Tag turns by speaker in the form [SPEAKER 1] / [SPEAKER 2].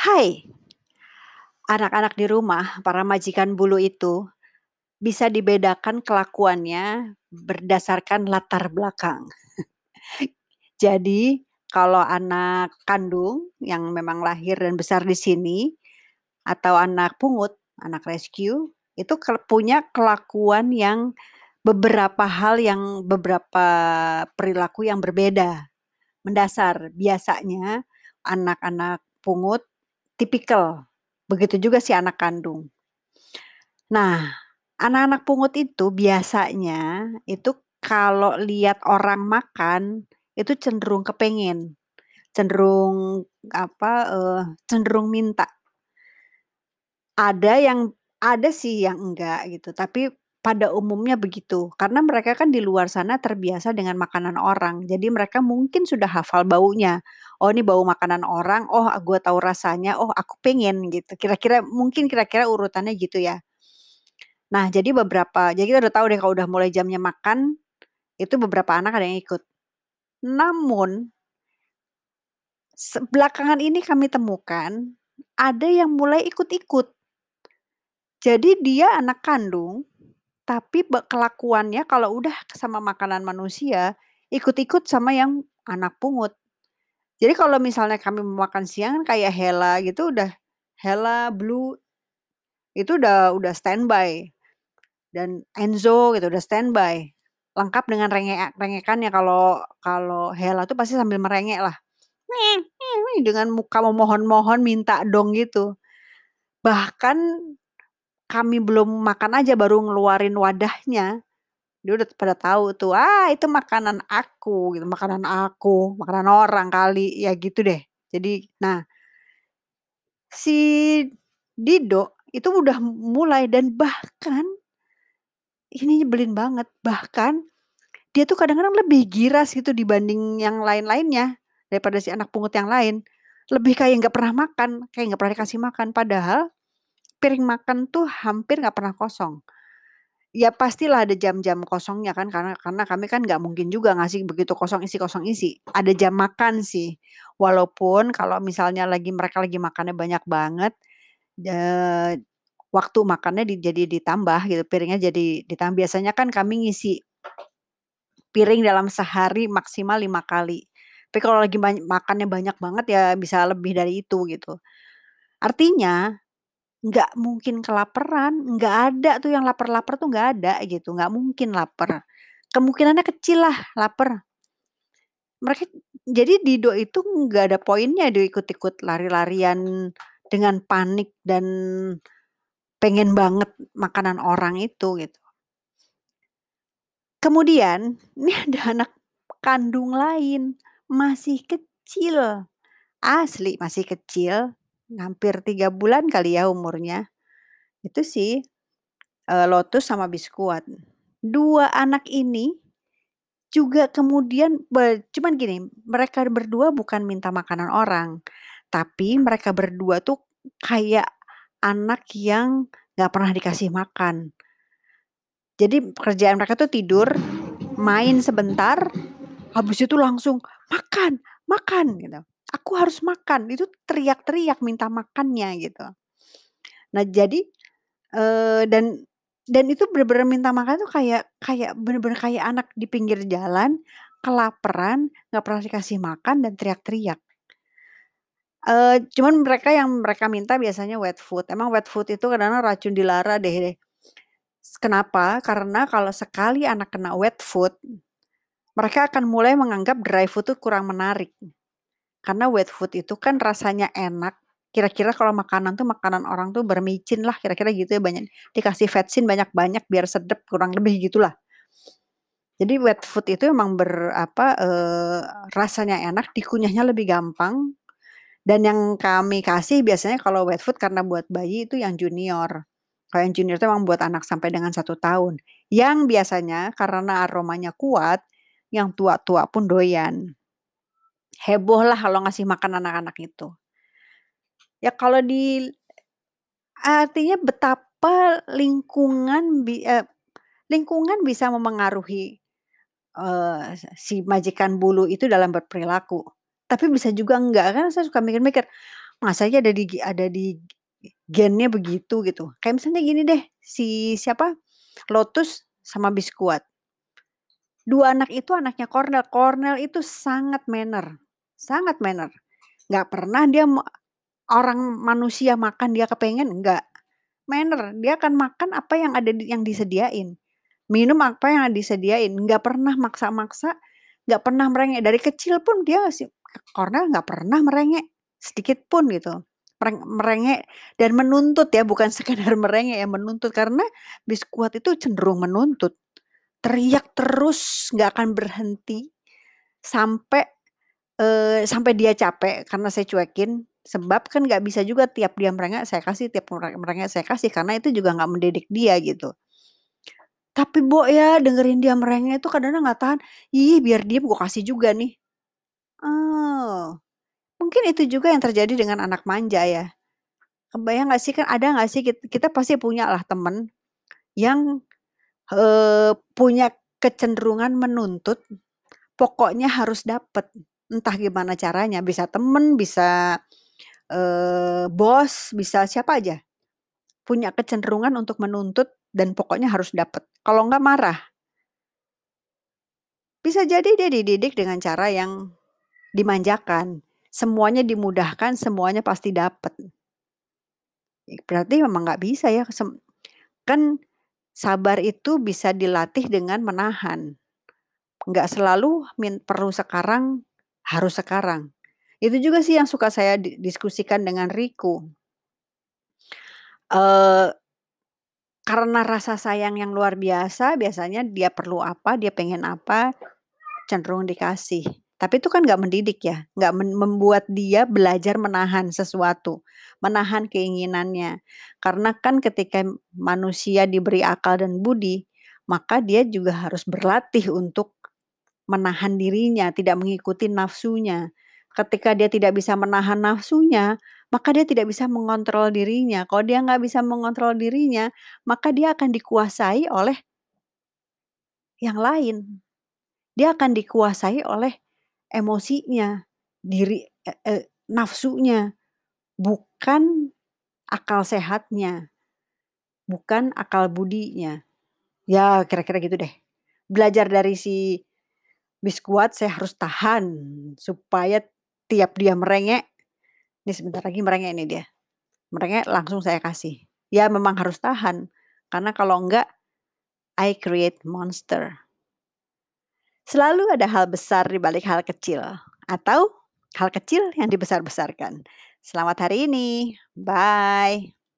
[SPEAKER 1] Hai. Anak-anak di rumah, para majikan bulu itu, bisa dibedakan kelakuannya berdasarkan latar belakang. Jadi, kalau anak kandung yang memang lahir dan besar di sini, atau anak pungut, anak rescue, itu punya kelakuan yang beberapa hal yang beberapa perilaku yang berbeda, mendasar. Biasanya anak-anak pungut tipikal, begitu juga si anak kandung. Nah, anak-anak pungut itu biasanya itu kalau lihat orang makan, itu cenderung kepengen, cenderung apa, eee, cenderung minta. Ada yang ada sih yang enggak gitu, tapi pada umumnya begitu. Karena mereka kan di luar sana terbiasa dengan makanan orang, jadi mereka mungkin sudah hafal baunya. "Oh ini bau makanan orang, oh gue tahu rasanya, oh aku pengen," gitu. Kira-kira mungkin kira-kira urutannya gitu ya. Nah, jadi beberapa jadi kita udah tahu deh kalau udah mulai jamnya makan, itu beberapa anak ada yang ikut. Namun belakangan ini kami temukan, ada yang mulai ikut-ikut. Jadi dia anak kandung, tapi kelakuannya kalau udah sama makanan manusia, ikut-ikut sama yang anak pungut. Jadi kalau misalnya kami makan siang kayak Hela gitu udah Hela, Blue, itu udah udah standby. Dan Enzo gitu udah standby, lengkap dengan rengek rengekannya kalau kalau Hela tuh pasti sambil merengek lah, dengan muka memohon-mohon minta dong gitu. Bahkan kami belum makan aja baru ngeluarin wadahnya, dia udah pada tahu tuh, "Ah, itu makanan aku," gitu, "makanan aku, makanan orang kali," ya gitu deh. Jadi nah si Dido itu udah mulai dan bahkan ini nyebelin banget, bahkan dia tuh kadang-kadang lebih giras gitu dibanding yang lain-lainnya, daripada si anak pungut yang lain. Lebih kayak nggak pernah makan, kayak nggak pernah dikasih makan, padahal piring makan tuh hampir nggak pernah kosong. Ya pastilah ada jam-jam kosongnya kan, karena karena kami kan nggak mungkin juga ngasih begitu kosong isi kosong isi. Ada jam makan sih, walaupun kalau misalnya lagi mereka lagi makannya banyak banget, eee, waktu makannya di jadi ditambah gitu, piringnya jadi ditambah. Biasanya kan kami ngisi piring dalam sehari maksimal 5 kali. Tapi kalau lagi bany makannya banyak banget ya bisa lebih dari itu gitu. Artinya, nggak mungkin kelaparan, nggak ada tuh yang laper-laper tuh nggak ada gitu, nggak mungkin laper. Kemungkinannya kecil lah laper. Mereka jadi Dido itu nggak ada poinnya dia ikut-ikut lari-larian dengan panik dan pengen banget makanan orang itu gitu. Kemudian, ini ada anak kandung lain, masih kecil, asli masih kecil, hampir 3 bulan kali ya umurnya. Itu si, eee, Lotus sama Biskuat. 2 anak ini juga kemudian cuman gini, mereka berdua bukan minta makanan orang, tapi mereka berdua tuh kayak anak yang nggak pernah dikasih makan. Jadi pekerjaan mereka tuh tidur, main sebentar, habis itu langsung, "Makan makan!" gitu. "Aku harus makan!" Itu teriak-teriak minta makannya gitu. Nah jadi, dan dan itu bener-bener minta makan tuh kayak kayak bener-bener kayak anak di pinggir jalan, kelaparan, nggak pernah dikasih makan dan teriak-teriak. Eee, cuman mereka yang mereka minta biasanya wet food. Emang wet food itu kadang-kadang racun dilara deh. Kenapa? Karena kalau sekali anak kena wet food, mereka akan mulai menganggap dry food tuh kurang menarik. Karena wet food itu kan rasanya enak, kira-kira kalau makanan tuh makanan orang tuh bermicin lah, kira-kira gitu ya, banyak dikasih vetsin banyak-banyak biar sedep, kurang lebih gitulah. Jadi wet food itu emang ber apa, eee, rasanya enak, dikunyahnya lebih gampang, dan yang kami kasih biasanya kalau wet food karena buat bayi itu yang junior. Kalau yang junior itu emang buat anak sampai dengan 1 tahun, yang biasanya karena aromanya kuat, yang tua-tua pun doyan. Heboh lah kalau ngasih makan anak-anak itu. Ya kalau di artinya betapa lingkungan eee, lingkungan bisa memengaruhi, eee, si majikan bulu itu dalam berperilaku, tapi bisa juga enggak. Kan saya suka mikir-mikir, Masa iya ada di ada di gennya begitu, gitu. Kayak misalnya gini deh, si siapa, Lotus sama Biskuat. 2 anak itu anaknya Cornell. Cornell itu sangat manner, sangat manner. Nggak pernah dia orang manusia makan dia kepengen, enggak. Manner, dia akan makan apa yang ada di yang disediain. Minum apa yang disediain, nggak pernah maksa-maksa, nggak pernah merengek. Dari kecil pun dia si Cornell nggak pernah merengek, sedikit pun gitu. Mereng merengek dan menuntut ya, bukan sekedar merengek ya, menuntut. Karena Biskuat itu cenderung menuntut. Teriak terus, nggak akan berhenti, sampai, sampai dia capek karena saya cuekin. Sebab kan nggak bisa juga tiap dia merengek saya kasih, tiap mere merengek saya kasih, karena itu juga nggak mendidik dia gitu. Tapi Mbok ya, dengerin dia merengek itu kadang-kadang nggak tahan, "Ih, biar diem gua kasih juga nih." Oh, mungkin itu juga yang terjadi dengan anak manja ya. Kebayang nggak sih, kan ada nggak sih kit kita pasti punyalah temen yang, eee, punya kecenderungan menuntut, pokoknya harus dapet, entah gimana caranya. Bisa temen, bisa, eee, bos, bisa siapa aja. Punya kecenderungan untuk menuntut dan pokoknya harus dapet, kalau nggak marah. Bisa jadi dia dididik dengan cara yang dimanjakan, semuanya dimudahkan, semuanya pasti dapet. Berarti memang nggak bisa ya kan sabar itu bisa dilatih dengan menahan. Nggak selalu min perlu sekarang, harus sekarang. Itu juga sih yang suka saya di diskusikan dengan Riku. Eee karena rasa sayang yang luar biasa, biasanya dia perlu apa, dia pengen apa, cenderung dikasih. Tapi itu kan nggak mendidik ya, nggak membuat dia belajar menahan sesuatu, menahan keinginannya. Karena kan ketika manusia diberi akal dan budi, maka dia juga harus berlatih untuk menahan dirinya, tidak mengikuti nafsunya. Ketika dia tidak bisa menahan nafsunya, maka dia tidak bisa mengontrol dirinya. Kalau dia nggak bisa mengontrol dirinya, maka dia akan dikuasai oleh yang lain. Dia akan dikuasai oleh emosinya, diri e e nafsunya, bukan akal sehatnya, bukan akal budinya. Ya kira-kira gitu deh. Belajar dari si Biskuat, saya harus tahan supaya tiap dia merengek, nih sebentar lagi merengek nih dia, merengek langsung saya kasih. Ya memang harus tahan, karena kalau enggak, I create monster. Selalu ada hal besar di balik hal kecil, atau hal kecil yang dibesar-besarkan. Selamat hari ini, bye.